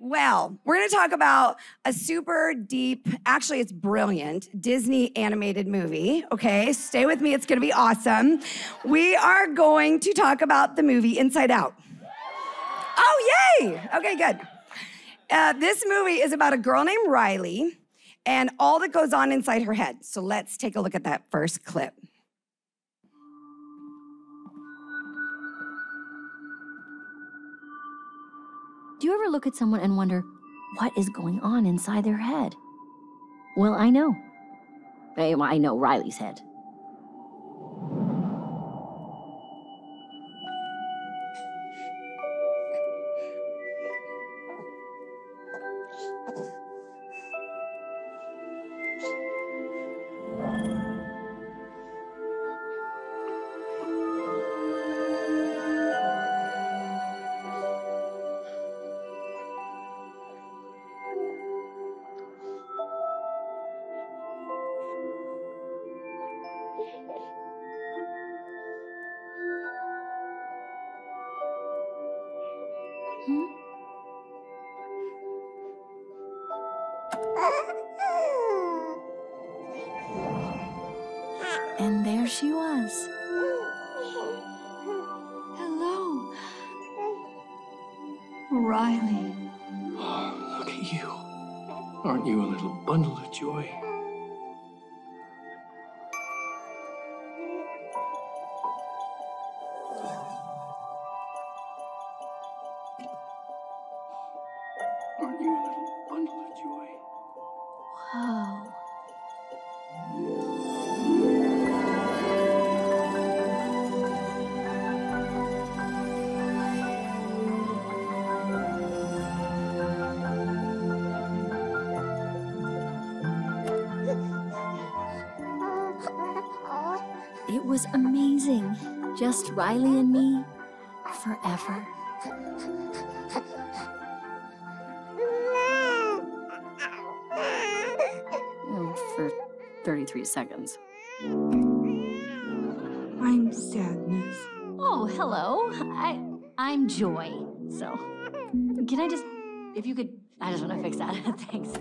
Well, we're going to talk about a super deep, actually, it's brilliant Disney animated movie. Okay, stay with me, it's going to be awesome. We are going to talk about the movie Inside Out. Oh, yay! Okay, good. Uh, this movie is about a girl named Riley and all that goes on inside her head. So let's take a look at that first clip. Do you ever look at someone and wonder what is going on inside their head? Well, I know. I know Riley's head. Amazing. Just Riley and me forever. Mm, For 33 seconds. I'm sadness. Oh, hello. I I'm Joy. So, can I just if you could I just want to fix that. Thanks.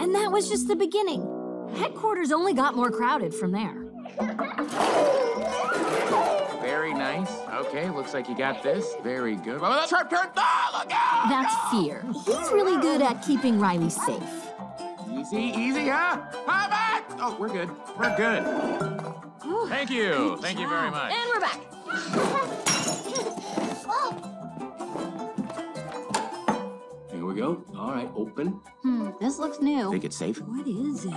And that was just the beginning. Headquarters only got more crowded from there. Very nice. Okay, looks like you got this. Very good. Oh, that's sharp turn. Ah, look out! That's Fear. He's really good at keeping Riley safe. Easy, easy, huh? Hi, back! Oh, we're good. We're good. Thank you. Thank you very much. And we're back. Go. All right, open. Hmm, this looks new. Think it's safe? What is it?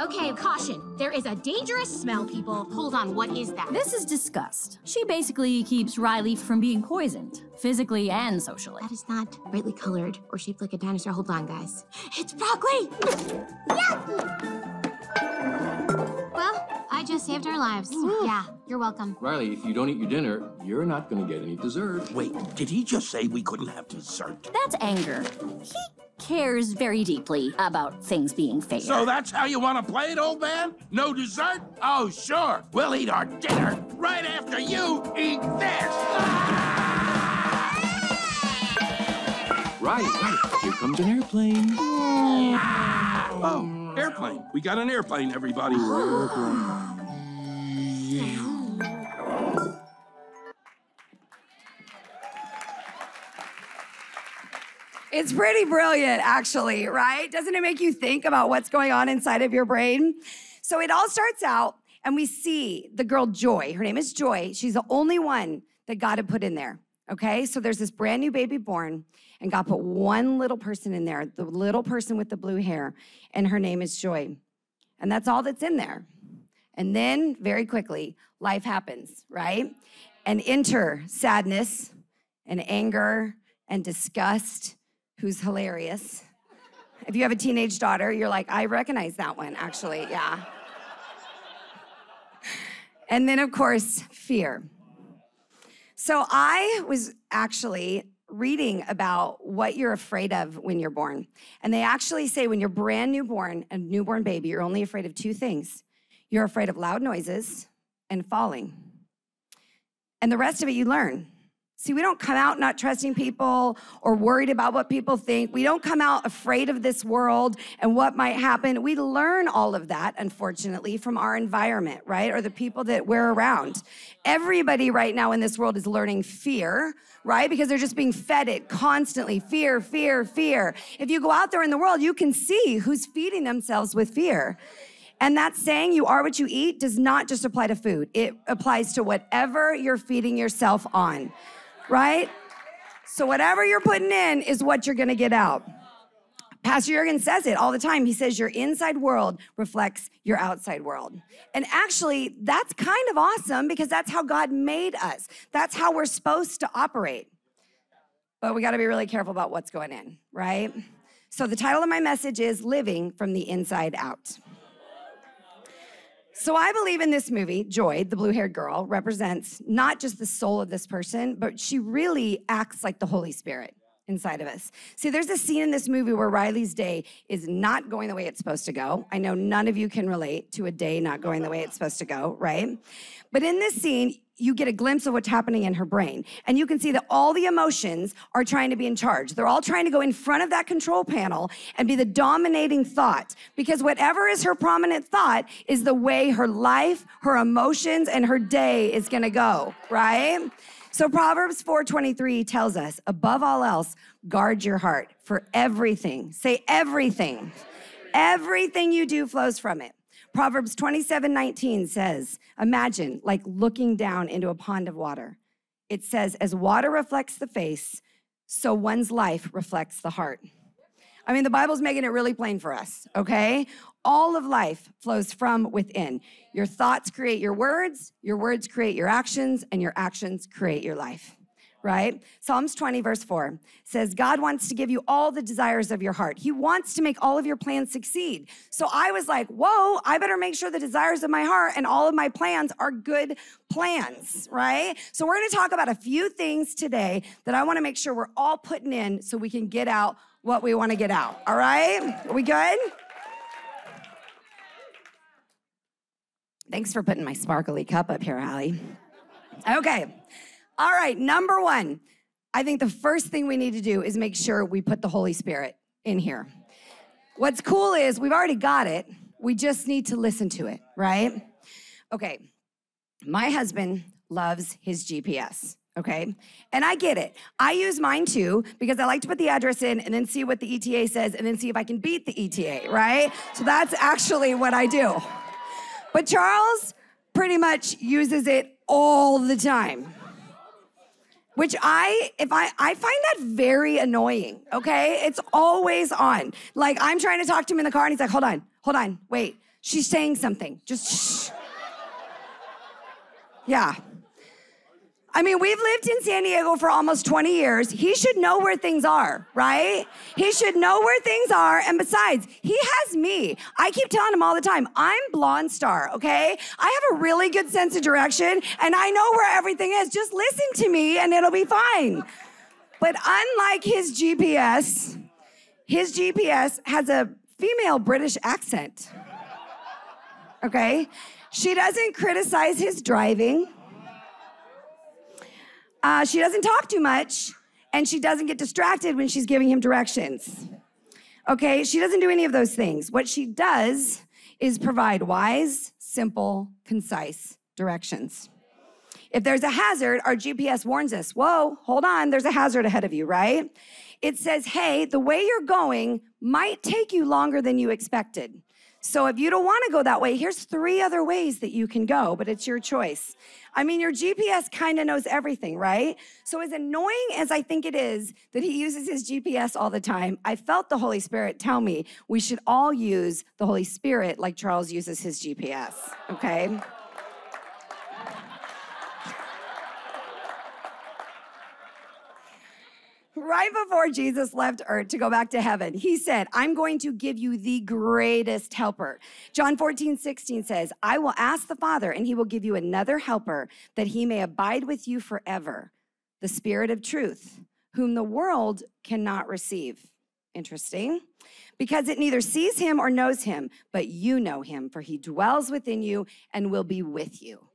Okay, caution. There is a dangerous smell, people. Hold on, what is that? This is disgust. She basically keeps Riley from being poisoned, physically and socially. That is not brightly colored or shaped like a dinosaur. Hold on, guys. It's broccoli! well, I just saved our lives. yeah, you're welcome. Riley, if you don't eat your dinner, you're not going to get any dessert. Wait, did he just say we couldn't have dessert? That's anger. He cares very deeply about things being fair. So that's how you want to play it, old man? No dessert? Oh, sure. We'll eat our dinner right after you eat this. Right, Riley, here comes an airplane. Ah! Oh, airplane. We got an airplane, everybody. It's pretty brilliant, actually, right? Doesn't it make you think about what's going on inside of your brain? So it all starts out, and we see the girl Joy. Her name is Joy. She's the only one that God had put in there. Okay, so there's this brand new baby born, and God put one little person in there, the little person with the blue hair, and her name is Joy. And that's all that's in there. And then, very quickly, life happens, right? And enter sadness and anger and disgust, who's hilarious. If you have a teenage daughter, you're like, I recognize that one, actually, yeah. And then, of course, fear. So I was actually reading about what you're afraid of when you're born. And they actually say when you're brand newborn, a newborn baby, you're only afraid of two things you're afraid of loud noises and falling. And the rest of it you learn. See, we don't come out not trusting people or worried about what people think. We don't come out afraid of this world and what might happen. We learn all of that, unfortunately, from our environment, right? Or the people that we're around. Everybody right now in this world is learning fear, right? Because they're just being fed it constantly fear, fear, fear. If you go out there in the world, you can see who's feeding themselves with fear. And that saying, you are what you eat, does not just apply to food, it applies to whatever you're feeding yourself on right? So whatever you're putting in is what you're gonna get out. Pastor Jurgen says it all the time. He says your inside world reflects your outside world. And actually, that's kind of awesome because that's how God made us. That's how we're supposed to operate. But we got to be really careful about what's going in, right? So the title of my message is Living from the Inside Out. So I believe in this movie, Joy, the blue haired girl, represents not just the soul of this person, but she really acts like the Holy Spirit inside of us. See, there's a scene in this movie where Riley's day is not going the way it's supposed to go. I know none of you can relate to a day not going the way it's supposed to go, right? But in this scene, you get a glimpse of what's happening in her brain. And you can see that all the emotions are trying to be in charge. They're all trying to go in front of that control panel and be the dominating thought. Because whatever is her prominent thought is the way her life, her emotions, and her day is gonna go, right? So Proverbs 4:23 tells us, above all else, guard your heart for everything. Say everything. Everything you do flows from it. Proverbs 27 19 says, Imagine like looking down into a pond of water. It says, As water reflects the face, so one's life reflects the heart. I mean, the Bible's making it really plain for us, okay? All of life flows from within. Your thoughts create your words, your words create your actions, and your actions create your life right? Psalms 20, verse 4 says, God wants to give you all the desires of your heart. He wants to make all of your plans succeed. So I was like, whoa, I better make sure the desires of my heart and all of my plans are good plans, right? So we're gonna talk about a few things today that I wanna make sure we're all putting in so we can get out what we wanna get out, all right? Are we good? Thanks for putting my sparkly cup up here, Allie. Okay. All right, number one, I think the first thing we need to do is make sure we put the Holy Spirit in here. What's cool is we've already got it, we just need to listen to it, right? Okay, my husband loves his GPS. Okay. And I get it. I use mine too because I like to put the address in and then see what the ETA says and then see if I can beat the ETA, right? So that's actually what I do. But Charles pretty much uses it all the time which I if I I find that very annoying, okay? It's always on. Like I'm trying to talk to him in the car and he's like, "Hold on. Hold on. Wait. She's saying something. Just shh." Yeah. I mean, we've lived in San Diego for almost 20 years. He should know where things are, right? He should know where things are. And besides, he has me. I keep telling him all the time, I'm Blonde Star, okay? I have a really good sense of direction and I know where everything is. Just listen to me and it'll be fine. But unlike his GPS, his GPS has a female British accent, okay? She doesn't criticize his driving. Uh, she doesn't talk too much, and she doesn't get distracted when she's giving him directions. Okay, she doesn't do any of those things. What she does is provide wise, simple, concise directions. If there's a hazard, our GPS warns us, whoa, hold on, there's a hazard ahead of you, right? It says, hey, the way you're going might take you longer than you expected. So if you don't want to go that way, here's three other ways that you can go, but it's your choice. I mean, your GPS kind of knows everything, right? So as annoying as I think it is that he uses his GPS all the time, I felt the Holy Spirit tell me we should all use the Holy Spirit like Charles uses his GPS, okay? Right before Jesus left earth to go back to heaven, he said, I'm going to give you the greatest helper. John 14, 16 says, I will ask the Father, and he will give you another helper that he may abide with you forever, the Spirit of truth, whom the world cannot receive. Interesting. Because it neither sees him or knows him, but you know him, for he dwells within you and will be with you.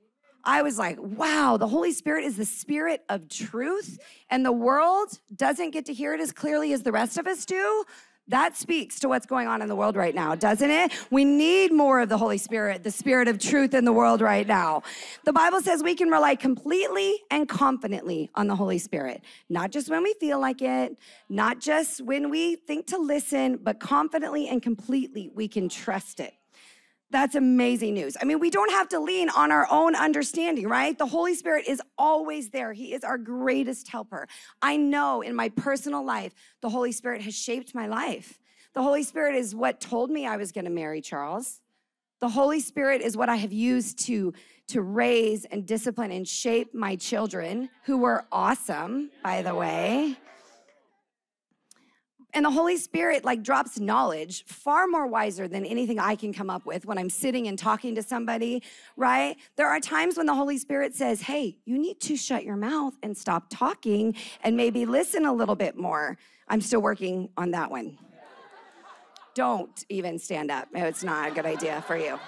I was like, wow, the Holy Spirit is the spirit of truth, and the world doesn't get to hear it as clearly as the rest of us do. That speaks to what's going on in the world right now, doesn't it? We need more of the Holy Spirit, the spirit of truth in the world right now. The Bible says we can rely completely and confidently on the Holy Spirit, not just when we feel like it, not just when we think to listen, but confidently and completely we can trust it. That's amazing news. I mean, we don't have to lean on our own understanding, right? The Holy Spirit is always there. He is our greatest helper. I know in my personal life, the Holy Spirit has shaped my life. The Holy Spirit is what told me I was going to marry Charles. The Holy Spirit is what I have used to, to raise and discipline and shape my children, who were awesome, by the way. And the Holy Spirit like drops knowledge far more wiser than anything I can come up with when I'm sitting and talking to somebody, right? There are times when the Holy Spirit says, Hey, you need to shut your mouth and stop talking and maybe listen a little bit more. I'm still working on that one. Don't even stand up. Oh, it's not a good idea for you.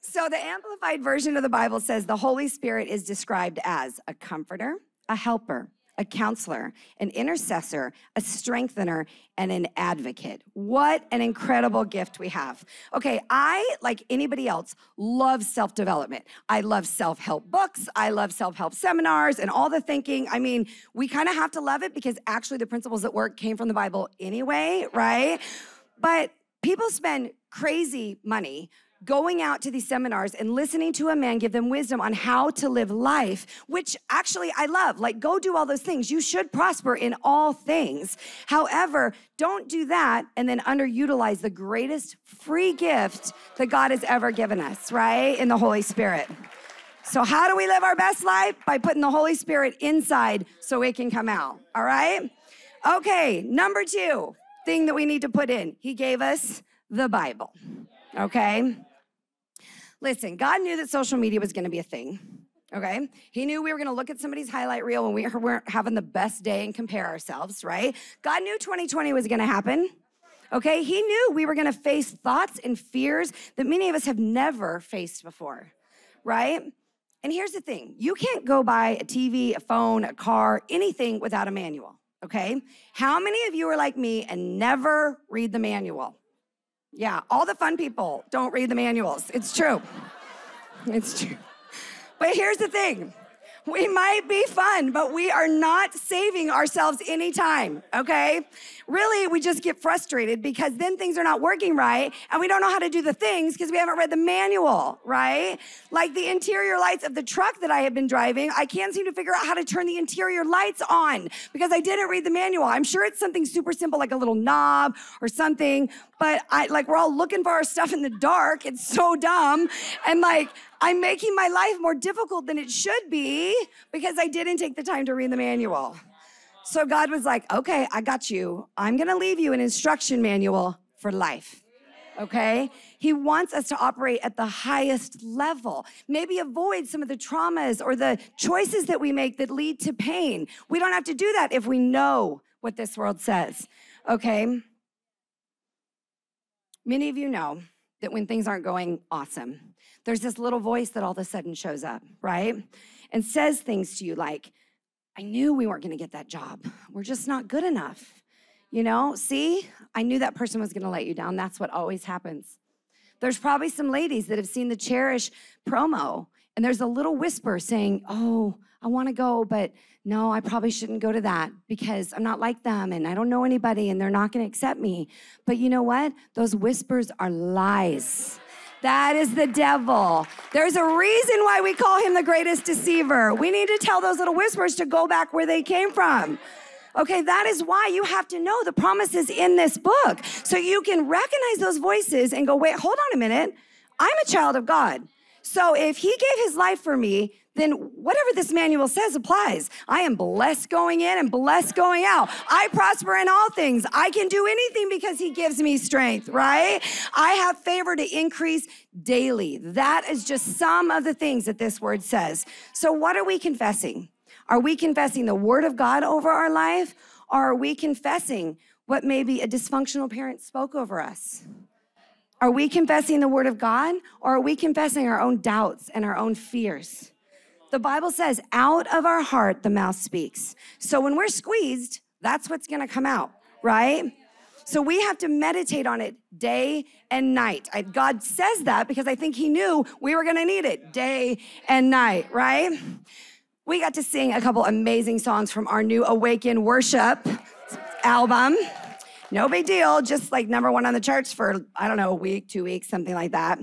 So, the Amplified Version of the Bible says the Holy Spirit is described as a comforter, a helper, a counselor, an intercessor, a strengthener, and an advocate. What an incredible gift we have. Okay, I, like anybody else, love self development. I love self help books. I love self help seminars and all the thinking. I mean, we kind of have to love it because actually the principles at work came from the Bible anyway, right? But people spend crazy money going out to these seminars and listening to a man give them wisdom on how to live life, which actually I love. Like, go do all those things. You should prosper in all things. However, don't do that and then underutilize the greatest free gift that God has ever given us, right? In the Holy Spirit. So, how do we live our best life? By putting the Holy Spirit inside so it can come out, all right? Okay, number two thing that we need to put in, He gave us the Bible, okay? Listen, God knew that social media was gonna be a thing. Okay. He knew we were going to look at somebody's highlight reel when we weren't having the best day and compare ourselves, right? God knew 2020 was going to happen. Okay. He knew we were going to face thoughts and fears that many of us have never faced before, right? And here's the thing you can't go buy a TV, a phone, a car, anything without a manual. Okay. How many of you are like me and never read the manual? Yeah, all the fun people don't read the manuals. It's true. It's true. But here's the thing we might be fun, but we are not saving ourselves any time, okay? Really, we just get frustrated because then things are not working right and we don't know how to do the things because we haven't read the manual, right? Like the interior lights of the truck that I have been driving, I can't seem to figure out how to turn the interior lights on because I didn't read the manual. I'm sure it's something super simple like a little knob or something, but I like we're all looking for our stuff in the dark. It's so dumb. And like I'm making my life more difficult than it should be because I didn't take the time to read the manual. So God was like, okay, I got you. I'm gonna leave you an instruction manual for life. Okay? He wants us to operate at the highest level. Maybe avoid some of the traumas or the choices that we make that lead to pain. We don't have to do that if we know what this world says. Okay? Many of you know that when things aren't going awesome, there's this little voice that all of a sudden shows up, right? And says things to you like, I knew we weren't gonna get that job. We're just not good enough. You know, see, I knew that person was gonna let you down. That's what always happens. There's probably some ladies that have seen the Cherish promo, and there's a little whisper saying, Oh, I wanna go, but no, I probably shouldn't go to that because I'm not like them and I don't know anybody and they're not gonna accept me. But you know what? Those whispers are lies. That is the devil. There's a reason why we call him the greatest deceiver. We need to tell those little whispers to go back where they came from. Okay, that is why you have to know the promises in this book. So you can recognize those voices and go, wait, hold on a minute. I'm a child of God. So if he gave his life for me, then whatever this manual says applies. I am blessed going in and blessed going out. I prosper in all things. I can do anything because he gives me strength, right? I have favor to increase daily. That is just some of the things that this word says. So, what are we confessing? Are we confessing the word of God over our life? Or are we confessing what maybe a dysfunctional parent spoke over us? Are we confessing the word of God or are we confessing our own doubts and our own fears? The Bible says, out of our heart, the mouth speaks. So when we're squeezed, that's what's gonna come out, right? So we have to meditate on it day and night. I, God says that because I think He knew we were gonna need it day and night, right? We got to sing a couple amazing songs from our new Awaken Worship album. No big deal, just like number one on the charts for, I don't know, a week, two weeks, something like that.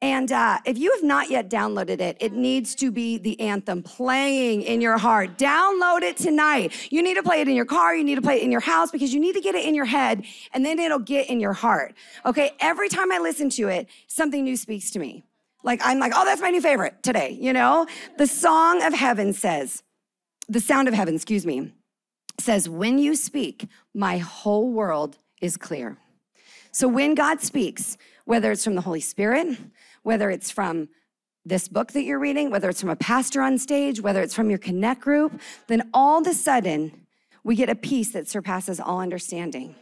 And uh, if you have not yet downloaded it, it needs to be the anthem playing in your heart. Download it tonight. You need to play it in your car, you need to play it in your house because you need to get it in your head and then it'll get in your heart. Okay, every time I listen to it, something new speaks to me. Like, I'm like, oh, that's my new favorite today, you know? The song of heaven says, the sound of heaven, excuse me, says, when you speak, my whole world is clear. So when God speaks, whether it's from the Holy Spirit, whether it's from this book that you're reading, whether it's from a pastor on stage, whether it's from your connect group, then all of a sudden we get a peace that surpasses all understanding.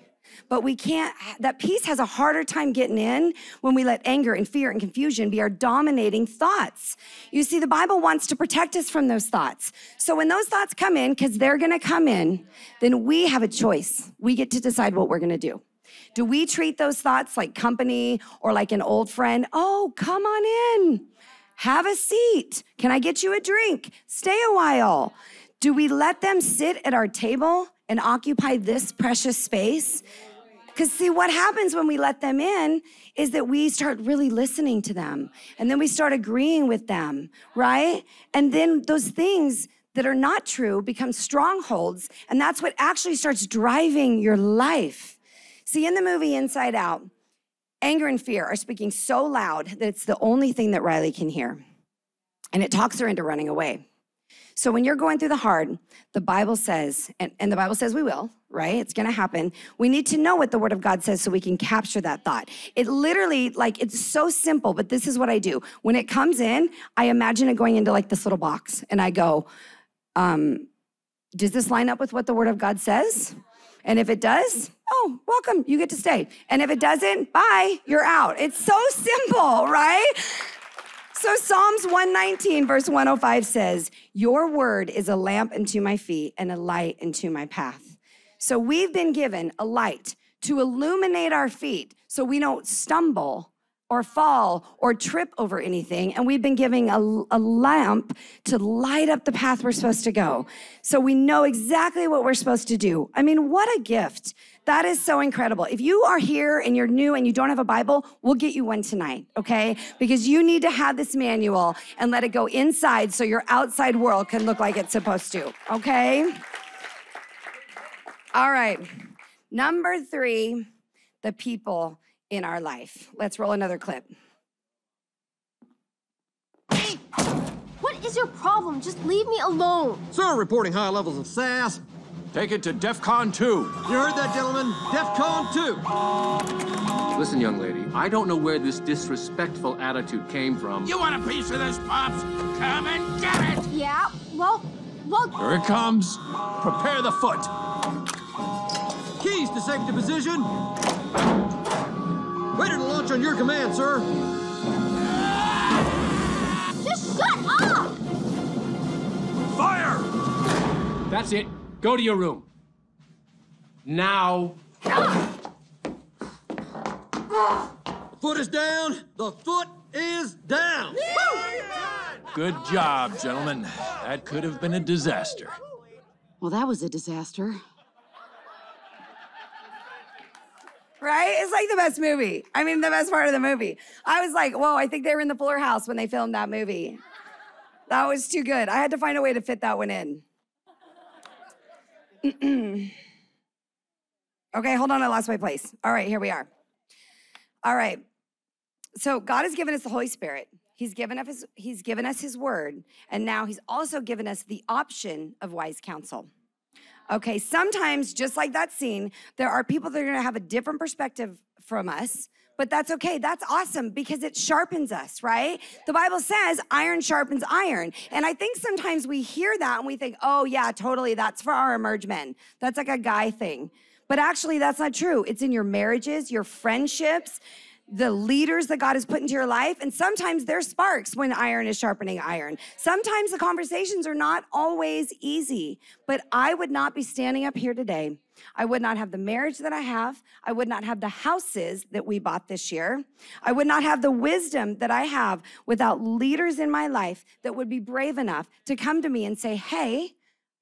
But we can't, that peace has a harder time getting in when we let anger and fear and confusion be our dominating thoughts. You see, the Bible wants to protect us from those thoughts. So when those thoughts come in, because they're gonna come in, then we have a choice. We get to decide what we're gonna do. Do we treat those thoughts like company or like an old friend? Oh, come on in. Have a seat. Can I get you a drink? Stay a while. Do we let them sit at our table and occupy this precious space? Because, see, what happens when we let them in is that we start really listening to them and then we start agreeing with them, right? And then those things that are not true become strongholds, and that's what actually starts driving your life. See, in the movie Inside Out, anger and fear are speaking so loud that it's the only thing that Riley can hear. And it talks her into running away. So when you're going through the hard, the Bible says, and, and the Bible says we will, right? It's gonna happen. We need to know what the Word of God says so we can capture that thought. It literally, like, it's so simple, but this is what I do. When it comes in, I imagine it going into like this little box, and I go, um, does this line up with what the Word of God says? And if it does, oh, welcome, you get to stay. And if it doesn't, bye, you're out. It's so simple, right? So Psalms 119, verse 105 says, Your word is a lamp unto my feet and a light unto my path. So we've been given a light to illuminate our feet so we don't stumble or fall or trip over anything. And we've been giving a, a, lamp to light up the path we're supposed to go. So we know exactly what we're supposed to do. I mean, what a gift. That is so incredible. If you are here and you're new and you don't have a Bible, we'll get you one tonight, okay? Because you need to have this manual and let it go inside so your outside world can look like it's supposed to, okay? All right. Number three, the people in our life. Let's roll another clip. What is your problem? Just leave me alone. Sir, reporting high levels of sass. Take it to DEFCON 2. You heard that, gentlemen? DEFCON 2. Listen, young lady, I don't know where this disrespectful attitude came from. You want a piece of this, Pops? Come and get it! Yeah, well, well... Here it comes. Prepare the foot. Keys to safety position. Ready to launch on your command, sir. Just shut up! Fire! That's it. Go to your room. Now. Foot is down. The foot is down. Good job, gentlemen. That could have been a disaster. Well, that was a disaster. Right? It's like the best movie. I mean, the best part of the movie. I was like, whoa, I think they were in the Fuller House when they filmed that movie. That was too good. I had to find a way to fit that one in. okay, hold on. I lost my place. All right, here we are. All right. So God has given us the Holy Spirit. He's given us his, he's given us his word, and now he's also given us the option of wise counsel. Okay, sometimes just like that scene, there are people that are going to have a different perspective from us, but that's okay. That's awesome because it sharpens us, right? The Bible says iron sharpens iron. And I think sometimes we hear that and we think, oh, yeah, totally, that's for our emerge men. That's like a guy thing. But actually, that's not true. It's in your marriages, your friendships. The leaders that God has put into your life. And sometimes there's sparks when iron is sharpening iron. Sometimes the conversations are not always easy, but I would not be standing up here today. I would not have the marriage that I have. I would not have the houses that we bought this year. I would not have the wisdom that I have without leaders in my life that would be brave enough to come to me and say, Hey,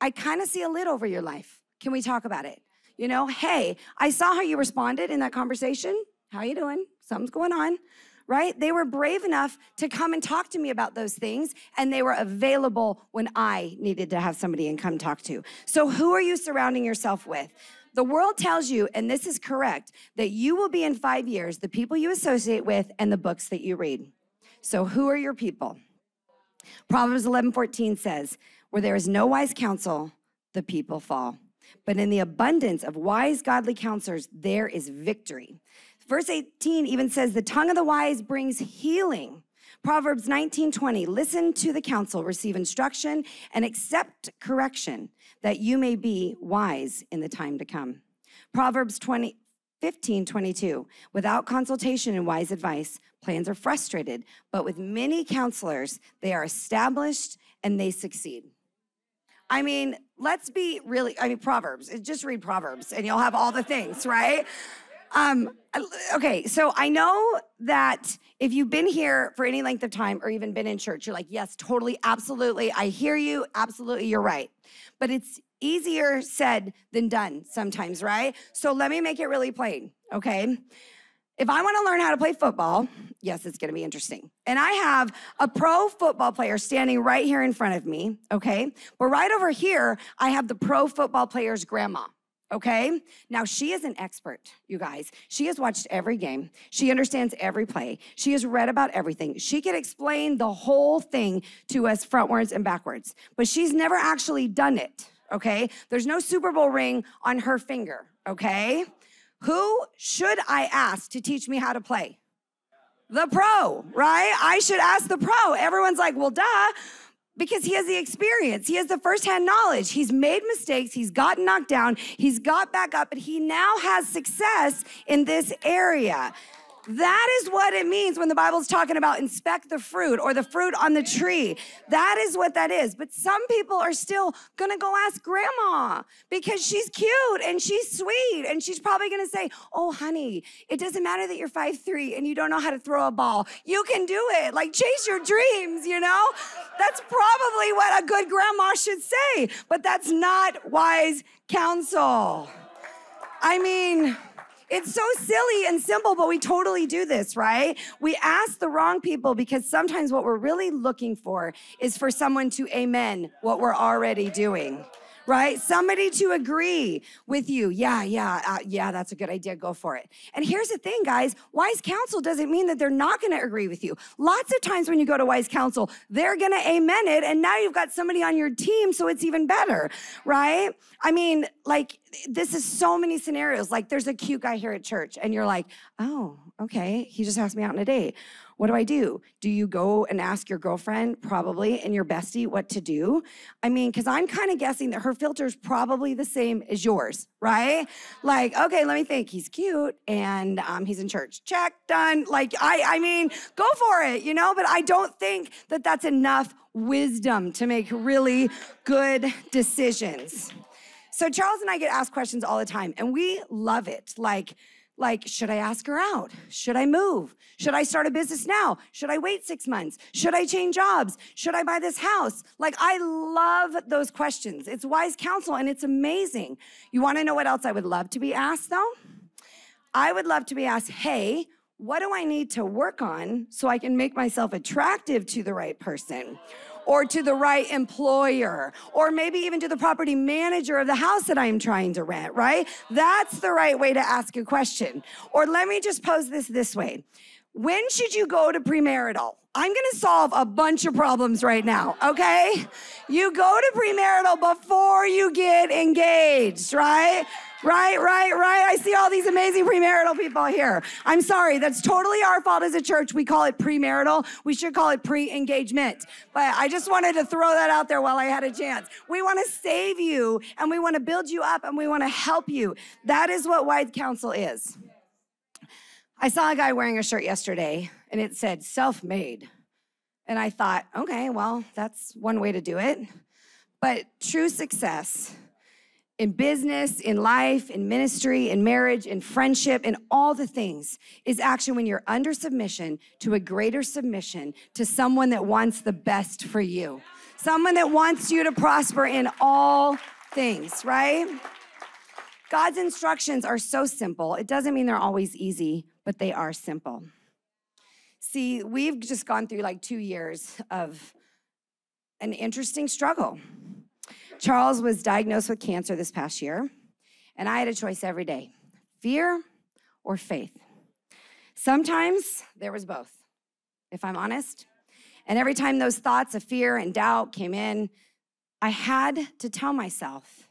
I kind of see a lid over your life. Can we talk about it? You know, hey, I saw how you responded in that conversation. How you doing? Something's going on, right? They were brave enough to come and talk to me about those things, and they were available when I needed to have somebody and come talk to. So, who are you surrounding yourself with? The world tells you, and this is correct, that you will be in five years the people you associate with and the books that you read. So, who are your people? Proverbs 11 14 says, Where there is no wise counsel, the people fall. But in the abundance of wise, godly counselors, there is victory. Verse 18 even says, The tongue of the wise brings healing. Proverbs 19 20, listen to the counsel, receive instruction, and accept correction, that you may be wise in the time to come. Proverbs 20, 15 22, without consultation and wise advice, plans are frustrated, but with many counselors, they are established and they succeed. I mean, let's be really, I mean, Proverbs, just read Proverbs and you'll have all the things, right? Um, okay, so I know that if you've been here for any length of time or even been in church, you're like, yes, totally, absolutely. I hear you. Absolutely, you're right. But it's easier said than done sometimes, right? So let me make it really plain, okay? If I want to learn how to play football, yes, it's going to be interesting. And I have a pro football player standing right here in front of me, okay? But right over here, I have the pro football player's grandma. Okay? Now, she is an expert, you guys. She has watched every game. She understands every play. She has read about everything. She can explain the whole thing to us frontwards and backwards, but she's never actually done it. Okay? There's no Super Bowl ring on her finger. Okay? Who should I ask to teach me how to play? The pro, right? I should ask the pro. Everyone's like, well, duh because he has the experience. He has the firsthand knowledge. He's made mistakes. He's gotten knocked down. He's got back up, but he now has success in this area. That is what it means when the Bible's talking about inspect the fruit or the fruit on the tree. That is what that is. But some people are still gonna go ask grandma because she's cute and she's sweet and she's probably gonna say, Oh, honey, it doesn't matter that you're five three and you don't know how to throw a ball. You can do it. Like chase your dreams, you know? That's probably what a good grandma should say, but that's not wise counsel. I mean, it's so silly and simple, but we totally do this, right? We ask the wrong people because sometimes what we're really looking for is for someone to amen what we're already doing right? Somebody to agree with you. Yeah, yeah, uh, yeah, that's a good idea. Go for it. And here's the thing, guys wise counsel doesn't mean that they're not going to agree with you. Lots of times when you go to wise counsel, they're going to amen it. And now you've got somebody on your team, so it's even better, right? I mean, like, this is so many scenarios. Like, there's a cute guy here at church, and you're like, oh, okay, he just asked me out on a date. What do I do? Do you go and ask your girlfriend, probably, and your bestie what to do? I mean, because I'm kind of guessing that her filter is probably the same as yours, right? Like, okay, let me think. He's cute and um, he's in church. Check, done. Like, I, I mean, go for it, you know? But I don't think that that's enough wisdom to make really good decisions. So Charles and I get asked questions all the time, and we love it. Like, like, should I ask her out? Should I move? Should I start a business now? Should I wait six months? Should I change jobs? Should I buy this house? Like, I love those questions. It's wise counsel and it's amazing. You wanna know what else I would love to be asked though? I would love to be asked, hey, what do I need to work on so I can make myself attractive to the right person? Or to the right employer, or maybe even to the property manager of the house that I'm trying to rent, right? That's the right way to ask a question. Or let me just pose this this way When should you go to premarital? I'm gonna solve a bunch of problems right now, okay? You go to premarital before you get engaged, right? Right, right, right. I see all these amazing premarital people here. I'm sorry, that's totally our fault as a church. We call it premarital. We should call it pre engagement. But I just wanted to throw that out there while I had a chance. We want to save you and we want to build you up and we want to help you. That is what wise counsel is. I saw a guy wearing a shirt yesterday and it said self made. And I thought, okay, well, that's one way to do it. But true success in business, in life, in ministry, in marriage, in friendship, in all the things is actually when you're under submission to a greater submission to someone that wants the best for you, someone that wants you to prosper in all things, right? God's instructions are so simple. It doesn't mean they're always easy, but they are simple. See, we've just gone through like two years of an interesting struggle. Charles was diagnosed with cancer this past year, and I had a choice every day fear or faith. Sometimes there was both, if I'm honest. And every time those thoughts of fear and doubt came in, I had to tell myself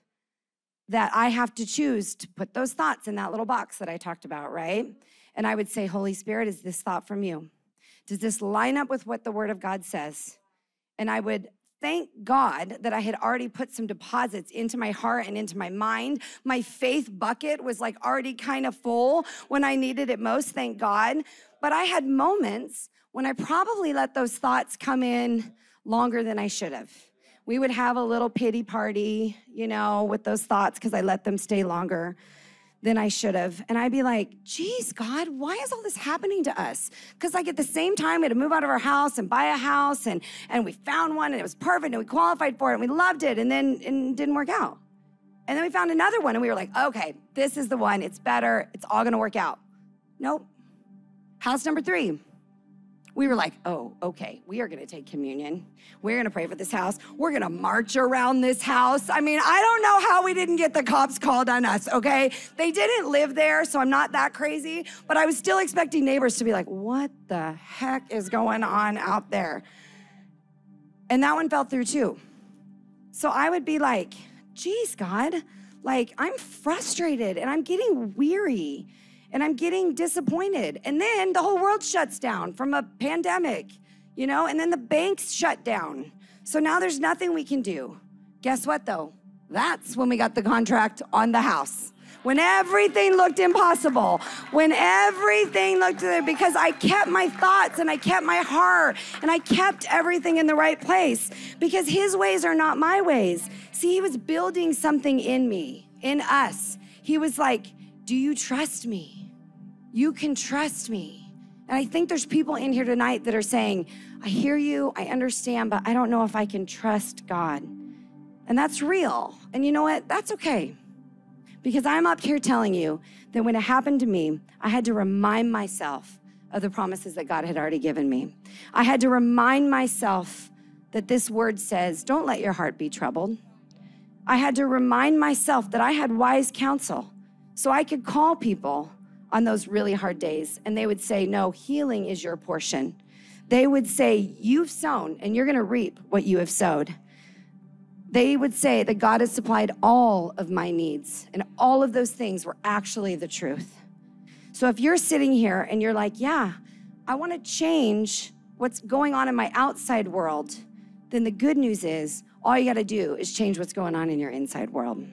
that I have to choose to put those thoughts in that little box that I talked about, right? And I would say, Holy Spirit, is this thought from you? Does this line up with what the Word of God says? And I would thank God that I had already put some deposits into my heart and into my mind. My faith bucket was like already kind of full when I needed it most, thank God. But I had moments when I probably let those thoughts come in longer than I should have. We would have a little pity party, you know, with those thoughts because I let them stay longer than I should have. And I'd be like, geez, God, why is all this happening to us? Because like at the same time, we had to move out of our house and buy a house and, and we found one and it was perfect and we qualified for it and we loved it and then it didn't work out. And then we found another one and we were like, okay, this is the one. It's better. It's all gonna work out. Nope. House number three we were like, oh, okay, we are gonna take communion. We're gonna pray for this house. We're gonna march around this house. I mean, I don't know how we didn't get the cops called on us, okay? They didn't live there, so I'm not that crazy, but I was still expecting neighbors to be like, what the heck is going on out there? And that one fell through too. So I would be like, geez, God, like I'm frustrated and I'm getting weary and I'm getting disappointed. And then the whole world shuts down from a pandemic, you know, and then the banks shut down. So now there's nothing we can do. Guess what though? That's when we got the contract on the house. When everything looked impossible, when everything looked because I kept my thoughts and I kept my heart and I kept everything in the right place because his ways are not my ways. See, he was building something in me, in us. He was like, Do you trust me? You can trust me. And I think there's people in here tonight that are saying, I hear you, I understand, but I don't know if I can trust God. And that's real. And you know what? That's okay. Because I'm up here telling you that when it happened to me, I had to remind myself of the promises that God had already given me. I had to remind myself that this word says, Don't let your heart be troubled. I had to remind myself that I had wise counsel so I could call people on those really hard days. And they would say, No, healing is your portion. They would say, You've sown and you're going to reap what you have sowed. They would say that God has supplied all of my needs, and all of those things were actually the truth. So if you're sitting here and you're like, Yeah, I want to change what's going on in my outside world, then the good news is all you got to do is change what's going on in your inside world.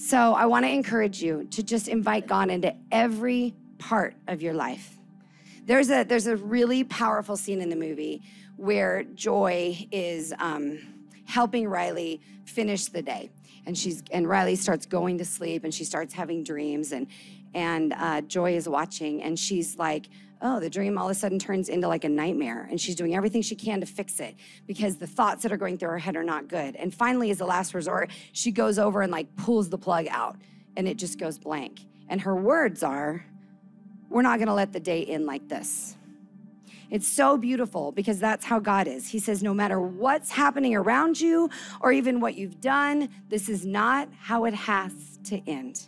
So I want to encourage you to just invite God into every part of your life. There's a there's a really powerful scene in the movie where Joy is um, helping Riley finish the day, and she's and Riley starts going to sleep, and she starts having dreams, and and uh, Joy is watching, and she's like, oh, the dream all of a sudden turns into like a nightmare. And she's doing everything she can to fix it because the thoughts that are going through her head are not good. And finally, as a last resort, she goes over and like pulls the plug out and it just goes blank. And her words are, we're not gonna let the day end like this. It's so beautiful because that's how God is. He says, no matter what's happening around you or even what you've done, this is not how it has to end.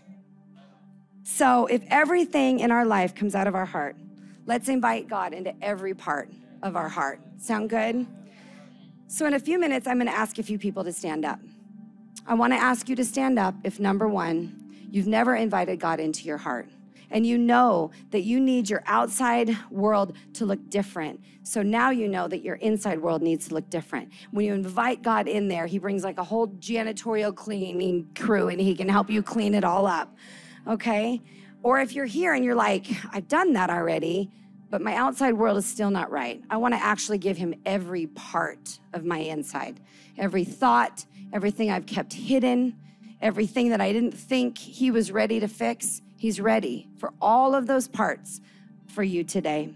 So, if everything in our life comes out of our heart, Let's invite God into every part of our heart. Sound good? So, in a few minutes, I'm gonna ask a few people to stand up. I wanna ask you to stand up if number one, you've never invited God into your heart and you know that you need your outside world to look different. So now you know that your inside world needs to look different. When you invite God in there, He brings like a whole janitorial cleaning crew and He can help you clean it all up. Okay? Or if you're here and you're like, I've done that already, but my outside world is still not right. I want to actually give him every part of my inside, every thought, everything I've kept hidden, everything that I didn't think he was ready to fix. He's ready for all of those parts for you today.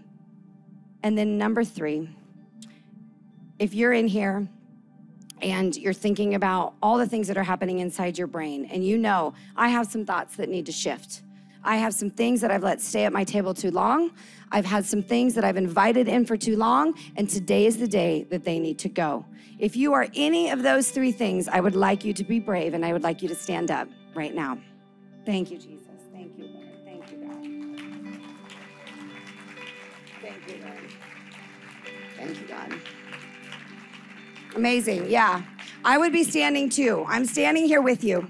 And then, number three, if you're in here and you're thinking about all the things that are happening inside your brain, and you know, I have some thoughts that need to shift. I have some things that I've let stay at my table too long. I've had some things that I've invited in for too long, and today is the day that they need to go. If you are any of those three things, I would like you to be brave and I would like you to stand up right now. Thank you, Jesus. Amazing. Yeah. I would be standing too. I'm standing here with you.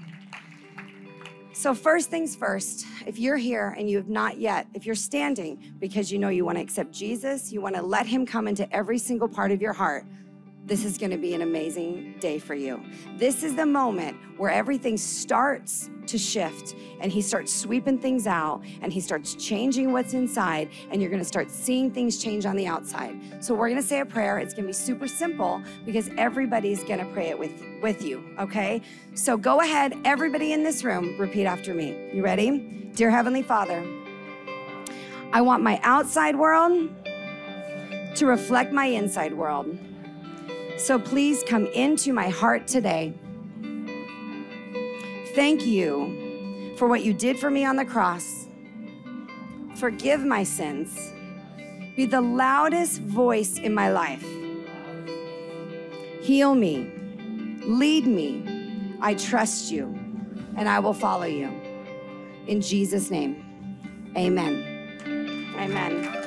So, first things first, if you're here and you have not yet, if you're standing because you know you want to accept Jesus, you want to let him come into every single part of your heart, this is going to be an amazing day for you. This is the moment where everything starts to shift and he starts sweeping things out and he starts changing what's inside and you're going to start seeing things change on the outside. So we're going to say a prayer. It's going to be super simple because everybody's going to pray it with with you, okay? So go ahead everybody in this room repeat after me. You ready? Dear heavenly Father, I want my outside world to reflect my inside world. So please come into my heart today. Thank you for what you did for me on the cross. Forgive my sins. Be the loudest voice in my life. Heal me. Lead me. I trust you and I will follow you. In Jesus' name, amen. Amen.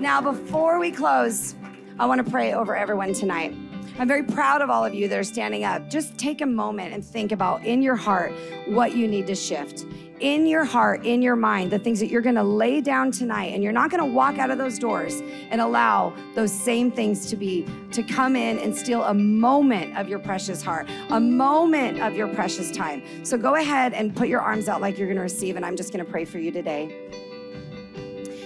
Now, before we close, I want to pray over everyone tonight. I'm very proud of all of you that are standing up. Just take a moment and think about in your heart what you need to shift. In your heart, in your mind, the things that you're going to lay down tonight, and you're not going to walk out of those doors and allow those same things to be to come in and steal a moment of your precious heart, a moment of your precious time. So go ahead and put your arms out like you're going to receive, and I'm just going to pray for you today.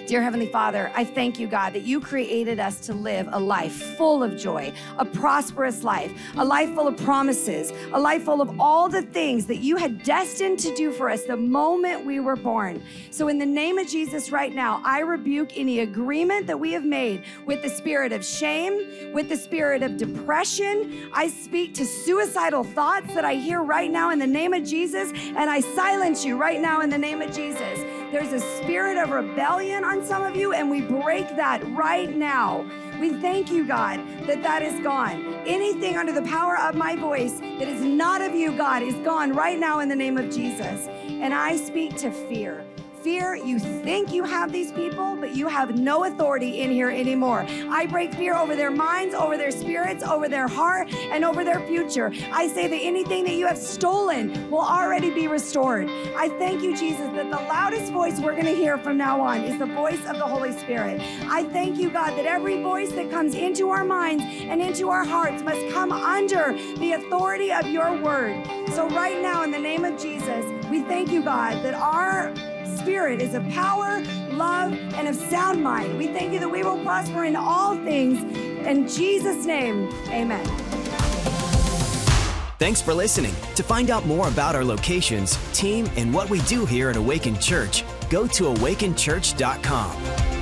Dear Heavenly Father, I thank you, God, that you created us to live a life full of joy, a prosperous life, a life full of promises, a life full of all the things that you had destined to do for us the moment we were born. So, in the name of Jesus, right now, I rebuke any agreement that we have made with the spirit of shame, with the spirit of depression. I speak to suicidal thoughts that I hear right now in the name of Jesus, and I silence you right now in the name of Jesus. There's a spirit of rebellion on some of you, and we break that right now. We thank you, God, that that is gone. Anything under the power of my voice that is not of you, God, is gone right now in the name of Jesus. And I speak to fear fear. You think you have these people, but you have no authority in here anymore. I break fear over their minds, over their spirits, over their heart, and over their future. I say that anything that you have stolen will already be restored. I thank you, Jesus, that the loudest voice we're going to hear from now on is the voice of the Holy Spirit. I thank you, God, that every voice that comes into our minds and into our hearts must come under the authority of your word. So, right now, in the name of Jesus, we thank you, God, that our Spirit is of power, love, and of sound mind. We thank you that we will prosper in all things. In Jesus' name, amen. Thanks for listening. To find out more about our locations, team, and what we do here at Awaken Church, go to awakenchurch.com.